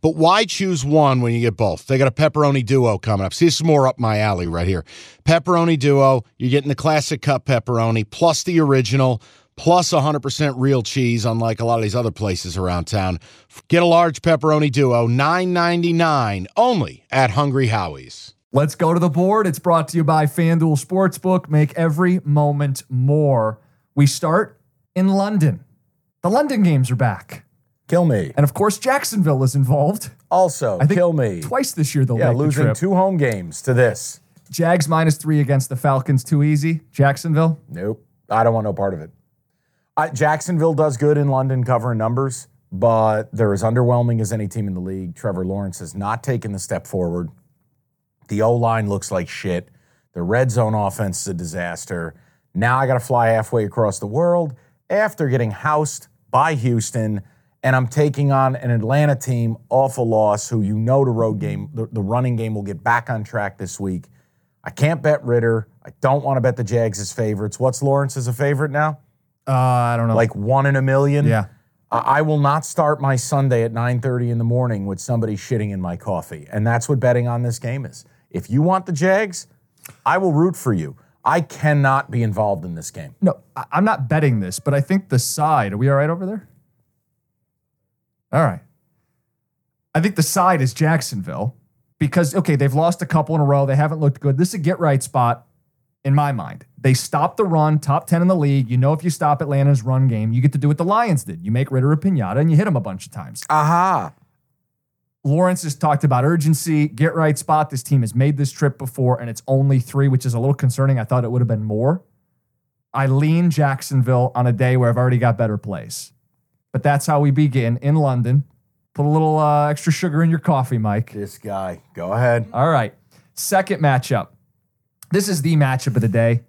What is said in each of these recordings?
But why choose one when you get both? They got a pepperoni duo coming up. See, this is more up my alley right here. Pepperoni duo, you're getting the classic cup pepperoni plus the original plus 100% real cheese, unlike a lot of these other places around town. Get a large pepperoni duo, $9.99 only at Hungry Howie's. Let's go to the board. It's brought to you by FanDuel Sportsbook. Make every moment more. We start in London. The London games are back. Kill me. And of course, Jacksonville is involved. Also, I think kill me. Twice this year they'll Yeah, make the losing trip. two home games to this. Jags minus three against the Falcons. Too easy. Jacksonville. Nope. I don't want no part of it. I, Jacksonville does good in London covering numbers, but they're as underwhelming as any team in the league. Trevor Lawrence has not taken the step forward. The O line looks like shit. The red zone offense is a disaster. Now I got to fly halfway across the world after getting housed by Houston, and I'm taking on an Atlanta team off a loss who you know the road game, the, the running game will get back on track this week. I can't bet Ridder. I don't want to bet the Jags as favorites. What's Lawrence as a favorite now? Uh, I don't know. Like one in a million? yeah. I I will not start my Sunday at 9:30 in the morning with somebody shitting in my coffee. And that's what betting on this game is. If you want the Jags, I will root for you. I cannot be involved in this game. No, I- I'm not betting this, but I think the side. Are we all right over there? All right. I think the side is Jacksonville because okay, they've lost a couple in a row. They haven't looked good. This is a get right spot in my mind. They stop the run, top 10 in the league. You know, if you stop Atlanta's run game, you get to do what the Lions did. You make Ridder a pinata and you hit him a bunch of times. Aha. Lawrence has talked about urgency, get right spot. This team has made this trip before, and it's only three, which is a little concerning. I thought it would have been more. I lean Jacksonville on a day where I've already got better plays. But that's how we begin in London. Put a little uh, extra sugar in your coffee, Mike. This guy. Go ahead. All right. Second matchup. This is the matchup of the day.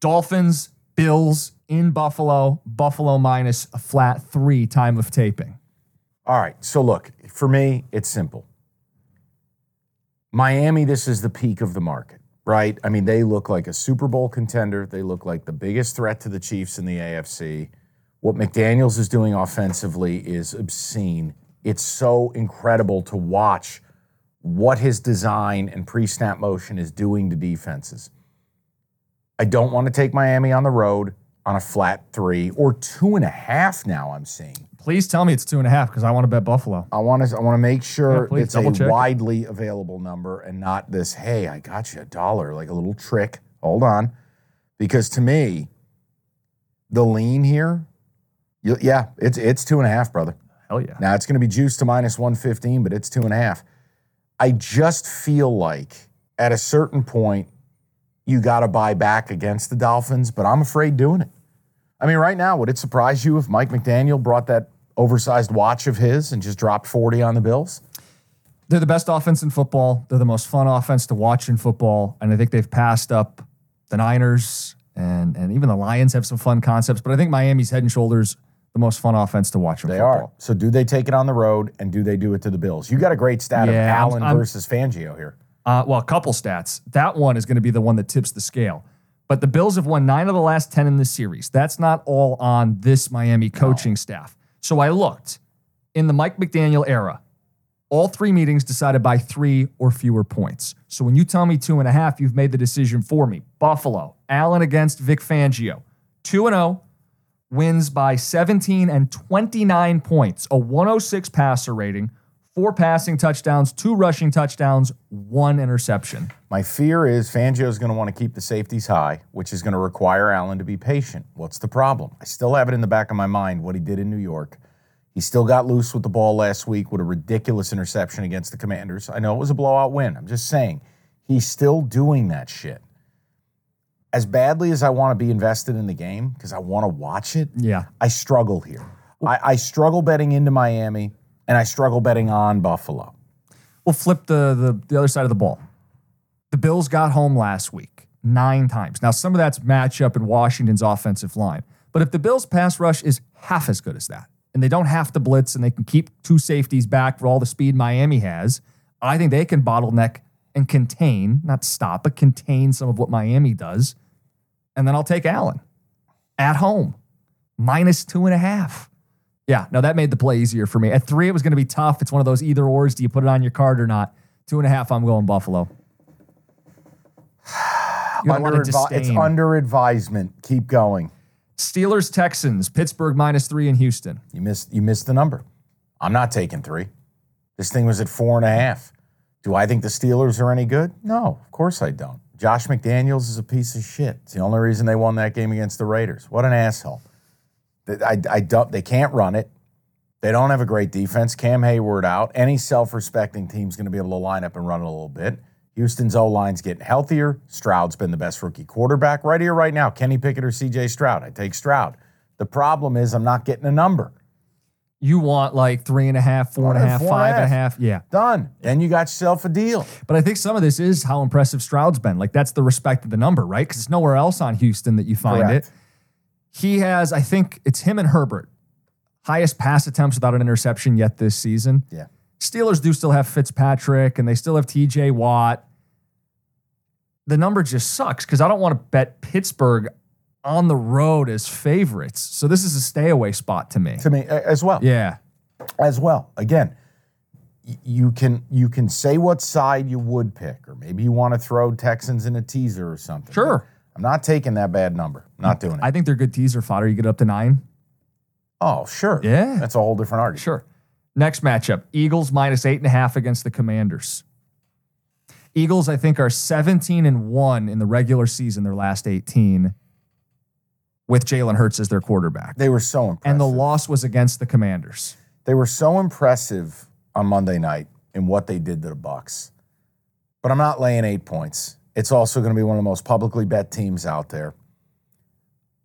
Dolphins, Bills in Buffalo. Buffalo minus a flat three time of taping. All right. So look, for me, it's simple. Miami, this is the peak of the market, right? I mean, they look like a Super Bowl contender. They look like the biggest threat to the Chiefs in the AFC. What McDaniels is doing offensively is obscene. It's so incredible to watch what his design and pre snap motion is doing to defenses. I don't want to take Miami on the road on a flat three or two and a half now, I'm seeing. Please tell me it's two and a half because I want to bet Buffalo. I want to I want to make Yeah, sure please, it's a check. widely available number and not this. Hey, I got you a dollar, like a little trick. Hold on, because to me, the lean here, you, yeah, it's it's two and a half, brother. Hell yeah. Now it's going to be juiced to minus one fifteen, but it's two and a half. I just feel like at a certain point, you got to buy back against the Dolphins, but I'm afraid doing it. I mean, right now, would it surprise you if Mike McDaniel brought that oversized watch of his and just dropped 40 on the Bills? They're the best offense in football. They're the most fun offense to watch in football. And I think they've passed up the Niners and, and even the Lions have some fun concepts. But I think Miami's head and shoulders the most fun offense to watch in They football. are. So, do they take it on the road and do they do it to the Bills? You got a great stat of Yeah, I'm- Allen I'm- versus Fangio here. Uh, well, a couple stats. That one is going to be the one that tips the scale. But the Bills have won nine of the last 10 in this series. That's not all on this Miami coaching staff. So I looked in the Mike McDaniel era, all three meetings decided by three or fewer points. So when you tell me two and a half, you've made the decision for me. Buffalo, Allen against Vic Fangio, 2 and 0, wins by 17 and 29 points, a 106 passer rating, four passing touchdowns, two rushing touchdowns, one interception. My fear is Fangio is going to want to keep the safeties high, which is going to require Allen to be patient. What's the problem? I still have it in the back of my mind what he did in New York. He still got loose with the ball last week with a ridiculous interception against the Commanders. I know it was a blowout win. I'm just saying, he's still doing that shit. As badly as I want to be invested in the game because I want to watch it, Yeah. I struggle here. I, I struggle betting into Miami and I struggle betting on Buffalo. We'll flip the, the the other side of the ball. The Bills got home last week nine times. Now, some of that's matchup in Washington's offensive line. But if the Bills' pass rush is half as good as that, and they don't have to blitz and they can keep two safeties back for all the speed Miami has, I think they can bottleneck and contain, not stop, but contain some of what Miami does. And then I'll take Allen at home, minus two and a half. Yeah, no, that made the play easier for me. At three, it was going to be tough. It's one of those either ors. Do you put it on your card or not? Two and a half, I'm going Buffalo. Under advi- it's under advisement. Keep going. Steelers, Texans, Pittsburgh minus three in Houston. You missed you missed the number. I'm not taking three. This thing was at four and a half. Do I think the Steelers are any good? No, of course I don't. Josh McDaniels is a piece of shit. It's the only reason they won that game against the Raiders. What an asshole. They- I, I don't, they can't run it. They don't have a great defense. Cam Heyward out. Any self respecting team's going to be able to line up and run it a little bit. Houston's O line's getting healthier. Stroud's been the best rookie quarterback right here, right now. Kenny Pickett or CJ Stroud. I take Stroud. The problem is I'm not getting a number. You want like three and a half, four and a half, four five and a half. half. Yeah. Done. Then you got yourself a deal. But I think some of this is how impressive Stroud's been. Like that's the respect of the number, right? Because it's nowhere else on Houston that you find Correct. it. He has, I think it's him and Herbert, highest pass attempts without an interception yet this season. Yeah. Steelers do still have Fitzpatrick and they still have TJ Watt. The number just sucks because I don't want to bet Pittsburgh on the road as favorites. So this is a stay away spot to me. To me as well. Yeah. As well. Again, you can you can say what side you would pick, or maybe you want to throw Texans in a teaser or something. Sure. I'm not taking that bad number. Not doing it. I think they're good teaser fodder. You get up to nine. oh, sure. Yeah. That's a whole different argument. Sure. Next matchup Eagles minus eight and a half against the Commanders. Eagles, I think, are 17 and one in the regular season, their last 18, with Jalen Hurts as their quarterback. They were so impressive. And the loss was against the Commanders. they were so impressive on Monday night in what they did to the Bucs. But I'm not laying eight points. It's also going to be one of the most publicly bet teams out there.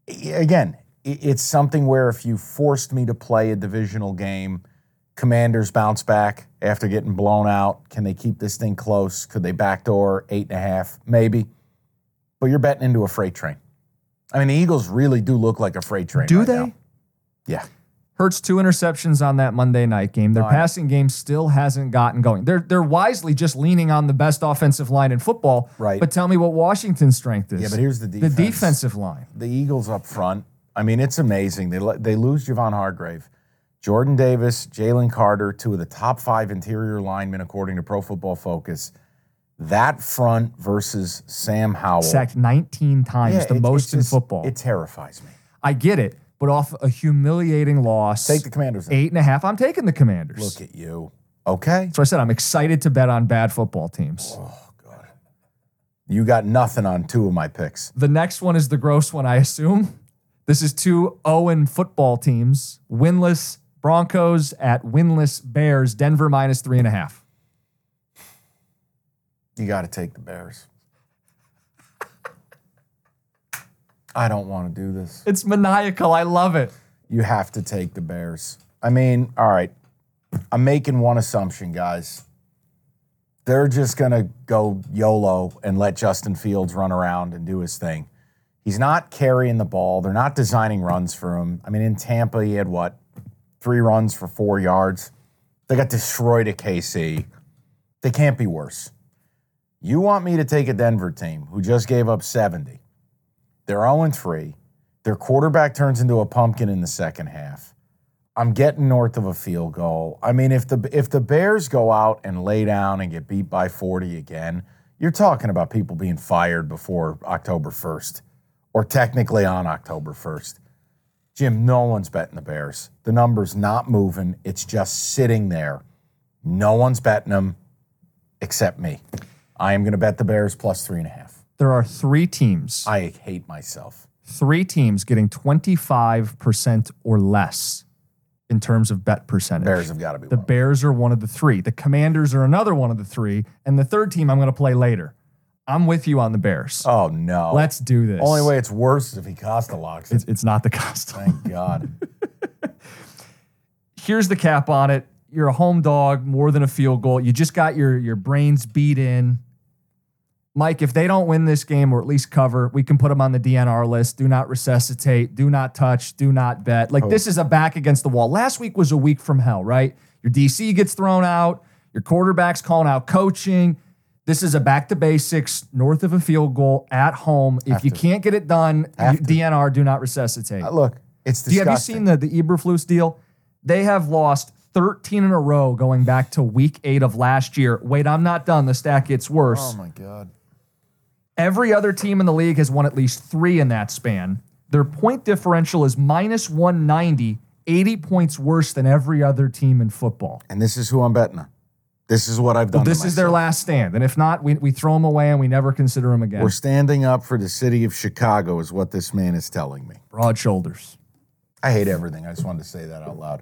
Again, it's something where if you forced me to play a divisional game, Commanders bounce back after getting blown out. Can they keep this thing close? Could they backdoor eight and a half? Maybe. But you're betting into a freight train. I mean, the Eagles really do look like a freight train. Do right they? now. Yeah. Hurts two interceptions on that Monday night game. Their passing game still hasn't gotten going. They're they're wisely just leaning on the best offensive line in football. Right. But tell me what Washington's strength is. Yeah, but here's the defense. the defensive line. the Eagles up front. I mean, it's amazing. They they lose Javon Hargrave, Jordan Davis, Jalen Carter, two of the top five interior linemen according to Pro Football Focus. That front versus Sam Howell. Sacked 19 times, Yeah, the it- most it's in football. It terrifies me. I get it, but off a humiliating loss, Take the Commanders. then. eight and a half. I'm taking the Commanders. Look at you. Okay. so I said I'm excited to bet on bad football teams. Oh, God. You got nothing on two of my picks. The next one is the gross one, I assume. This is two Owen football teams, winless Broncos at winless Bears, Denver minus three and a half. You got to take the Bears. I don't want to do this. It's maniacal. I love it. You have to take the Bears. I mean, all right. I'm making one assumption, guys. They're just going to go YOLO and let Justin Fields run around and do his thing. He's not carrying the ball. They're not designing runs for him. I mean, in Tampa, he had what? Three runs for four yards. They got destroyed at KC. They can't be worse. You want me to take a Denver team who just gave up 70. They're 0 3. Their quarterback turns into a pumpkin in the second half. I'm getting north of a field goal. I mean, if the if the Bears go out and lay down and get beat by 40 again, you're talking about people being fired before October 1st, or technically on October 1st. Jim, no one's betting the Bears. The number's not moving. It's just sitting there. No one's betting them except me. I am going to bet the Bears plus three and a half. There are three teams, I hate myself. three teams getting 25% or less in terms of bet percentage. Bears have got to be The one. Bears are one of the three. The Commanders are another one of the three. And the third team I'm going to play later. I'm with you on the Bears. Oh no! Let's do this. Only way it's worse is if he Costa locks it. It's, it's not the cost. Thank God. Here's the cap on it. You're a home dog, more than a field goal. You just got your your brains beat in. Mike, if they don't win this game or at least cover, we can put them on the DNR list. Do not resuscitate, do not touch, do not bet. Like this is a back against the wall. Last week was a week from hell, right? Your DC gets thrown out, your quarterback's calling out coaching. This is a back to basics, north of a field goal at home. If you can't get it done, you, DNR, do not resuscitate. Uh, Look, it's Do you, have you seen the, the Eberflus deal? They have lost 13 in a row going back to week eight of last year. Wait, I'm not done. The stat gets worse. Oh my God. Every other team in the league has won at least three in that span. Their point differential is minus 190, 80 points worse than every other team in football. And this is who I'm betting on. This is what I've done. to This is their last stand. And if not, we, we throw them away and we never consider them again. We're standing up for the city of Chicago, is what this man is telling me. Broad shoulders. I hate everything. I just wanted to say that out loud.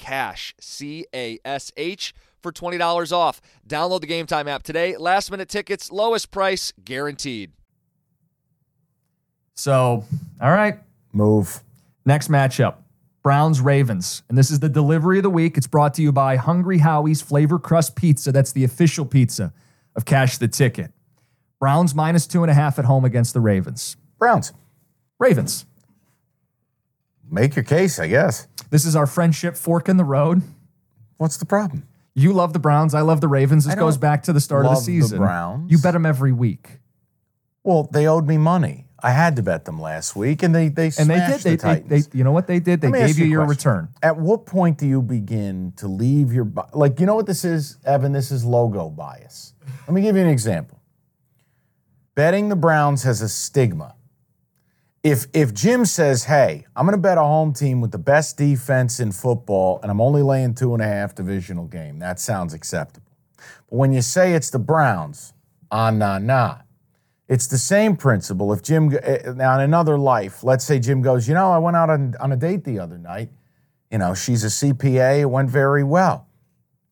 CASH, C A S H, for $20 off. Download the Game Time app today. Last minute tickets, lowest price guaranteed. So, all right. Move. Next matchup Browns Ravens. And this is the delivery of the week. It's brought to you by Hungry Howie's Flavor Crust Pizza. That's the official pizza of Cash the Ticket. Browns minus two and a half at home against the Ravens. Browns. Ravens. Make your case, I guess. This is our friendship fork in the road. What's the problem? You love the Browns. I love the Ravens. This I don't goes back to the start of the love the season. Browns. You bet them every week. Well, they owed me money. I had to bet them last week, and they they And they did. smashed They, the they, Titans. they, you know what they did? They Let me ask gave you a your question. return. At what point do you begin to leave your bi- like? You know what this is, Evan? This is logo bias. Let me give you an example. Betting the Browns has a stigma. If if Jim says, "Hey, I'm going to bet a home team with the best defense in football, and I'm only laying two and a half divisional game," that sounds acceptable. But when you say it's the Browns, ah, nah, nah. It's the same principle. If Jim, eh, now in another life, let's say Jim goes, you know, I went out on, on a date the other night. You know, she's a CPA. It went very well.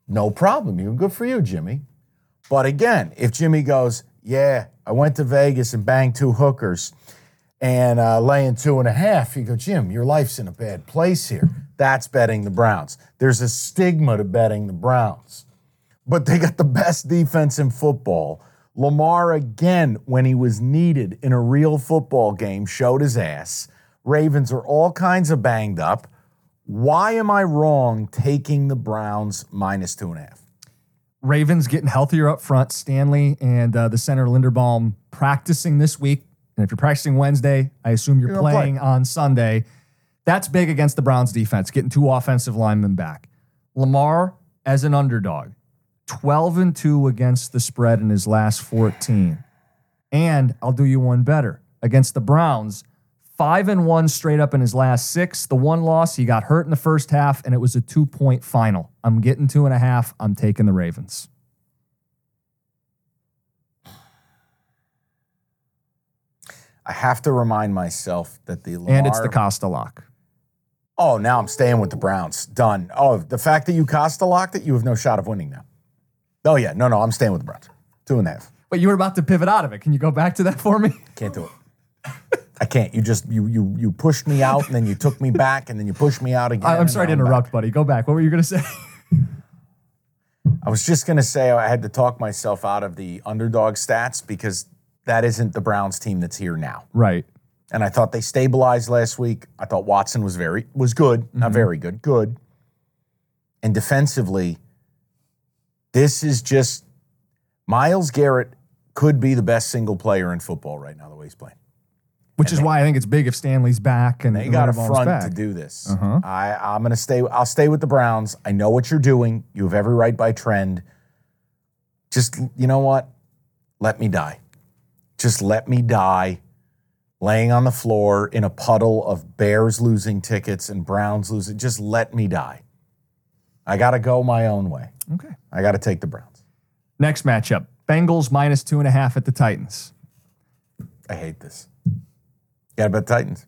No problem. You good for you, Jimmy. But again, if Jimmy goes, yeah, I went to Vegas and banged two hookers and uh, laying two and a half, you go, Jim, your life's in a bad place here. That's betting the Browns. There's a stigma to betting the Browns but they got the best defense in football. Lamar, again, when he was needed in a real football game, showed his ass. Ravens are all kinds of banged up. Why am I wrong taking the Browns minus two and a half? Ravens getting healthier up front. Stanley and uh, the center Linderbaum practicing this week. And if you're practicing Wednesday, I assume you're, You're playing on Sunday. That's big against the Browns defense, getting two offensive linemen back. Lamar as an underdog, 12 and 2 against the spread in his last 14. And I'll do you one better. Against the Browns, 5 and 1 straight up in his last six. The one loss, he got hurt in the first half, and it was a two point final. I'm getting two and a half. I'm taking the Ravens. I have to remind myself that the Lamar. And it's the Costa lock. Oh, now I'm staying with the Browns. Done. Oh, the fact that you Costa locked it, you have no shot of winning now. Oh, yeah. No, no, I'm staying with the Browns. Two and a half. But you were about to pivot out of it. Can you go back to that for me? Can't do it. I can't. You just you you you pushed me out and then you took me back and then you pushed me out again. I, am sorry to I'm interrupt, buddy. Go back. What were you going to say? I was just going to say I had to talk myself out of the underdog stats because that isn't the Browns team that's here now. Right. And I thought they stabilized last week. I thought Watson was very was good, Mm-hmm. not very good, good. And defensively, this is just Myles Garrett could be the best single player in football right now the way he's playing. Which is why I think it's big if Stanley's back and They and got a front to do this. Uh-huh. I, I'm going to stay. I'll stay with the Browns. I know what you're doing. You have every right by trend. Just you know what? Let me die. Just let me die, laying on the floor in a puddle of Bears losing tickets and Browns losing. Just let me die. I got to go my own way. Okay. I got to take the Browns. Next matchup Bengals minus two and a half at the Titans. I hate this. Got to bet Titans.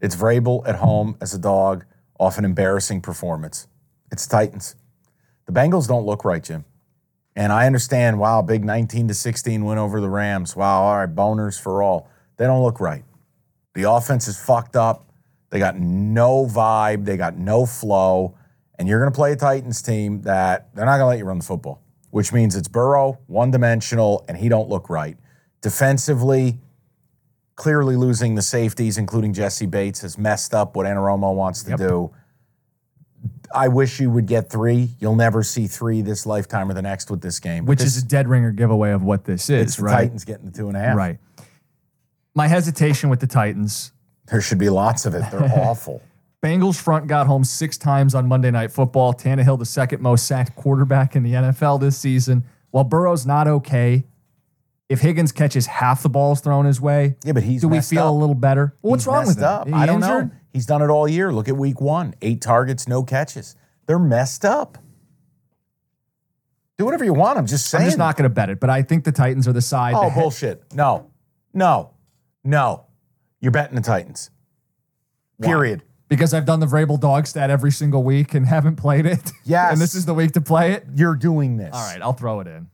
It's Vrabel at home as a dog, off an embarrassing performance. It's Titans. The Bengals don't look right, Jim. And I understand, wow, big 19 to 16 win over the Rams. Wow, all right, boners for all. They don't look right. The offense is fucked up. They got no vibe, they got no flow. And you're going to play a Titans team that they're not going to let you run the football, which means it's Burrow, one dimensional, and he don't look right. Defensively, clearly losing the safeties, including Jessie Bates, has messed up what Anarumo wants to Yep. do. I wish you would get three. You'll never see three this lifetime or the next with this game. But which this- is a dead ringer giveaway of what this is, it's the right? Titans getting the two and a half. Right. My hesitation with the Titans. There should be lots of it. They're awful. Bengals front got home six times on Monday Night Football. Tannehill, the second most sacked quarterback in the NFL this season. While Burrow's not okay, if Higgins catches half the balls thrown his way, Yeah, but he's do we feel up. a little better? Well, what's He's wrong with him? I don't know. He's done it all year. Look at week one. Eight targets, no catches. They're messed up. Do whatever you want. I'm just saying. I'm just not going to bet it, but I think the Titans are the side. Oh, bullshit. No. No. No. You're betting the Titans. Period. because I've done the Vrabel dog stat every single week and haven't played it. Yes. and this is the week to play it. You're doing this. All right, I'll throw it in.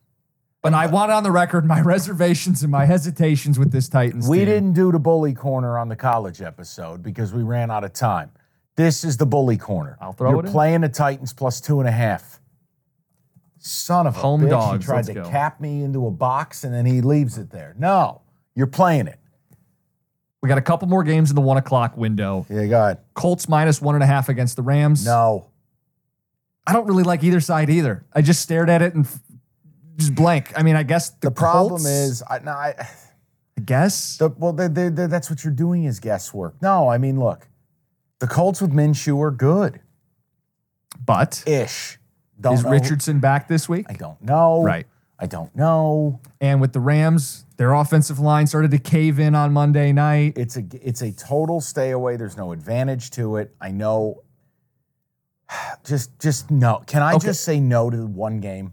But I want on the record my reservations and my hesitations with this Titans. We team. didn't do the bully corner on the college episode because we ran out of time. This is the bully corner. I'll throw You're it in. playing the Titans plus two and a half. Son of a Home bitch. dogs, He tried let's to go. cap me into a box and then he leaves it there. No, you're playing it. We got a couple more games in the one o'clock window. Yeah, go ahead. Colts minus one and a half against the Rams. No. I don't really like either side either. I just stared at it and f- just blank. I mean, I guess the, The problem Colts- is, I, no, I, I guess the, well, they they they that's what you're doing is guesswork. No, I mean, look, the Colts with Minshew are good but ish. Don't is know- Richardson back this week? I don't know. Right. I don't know. And with the Rams, their offensive line started to cave in on Monday night. It's a it's a total stay away. There's no advantage to it. I know. Just just no. Can I Okay. just say no to one game?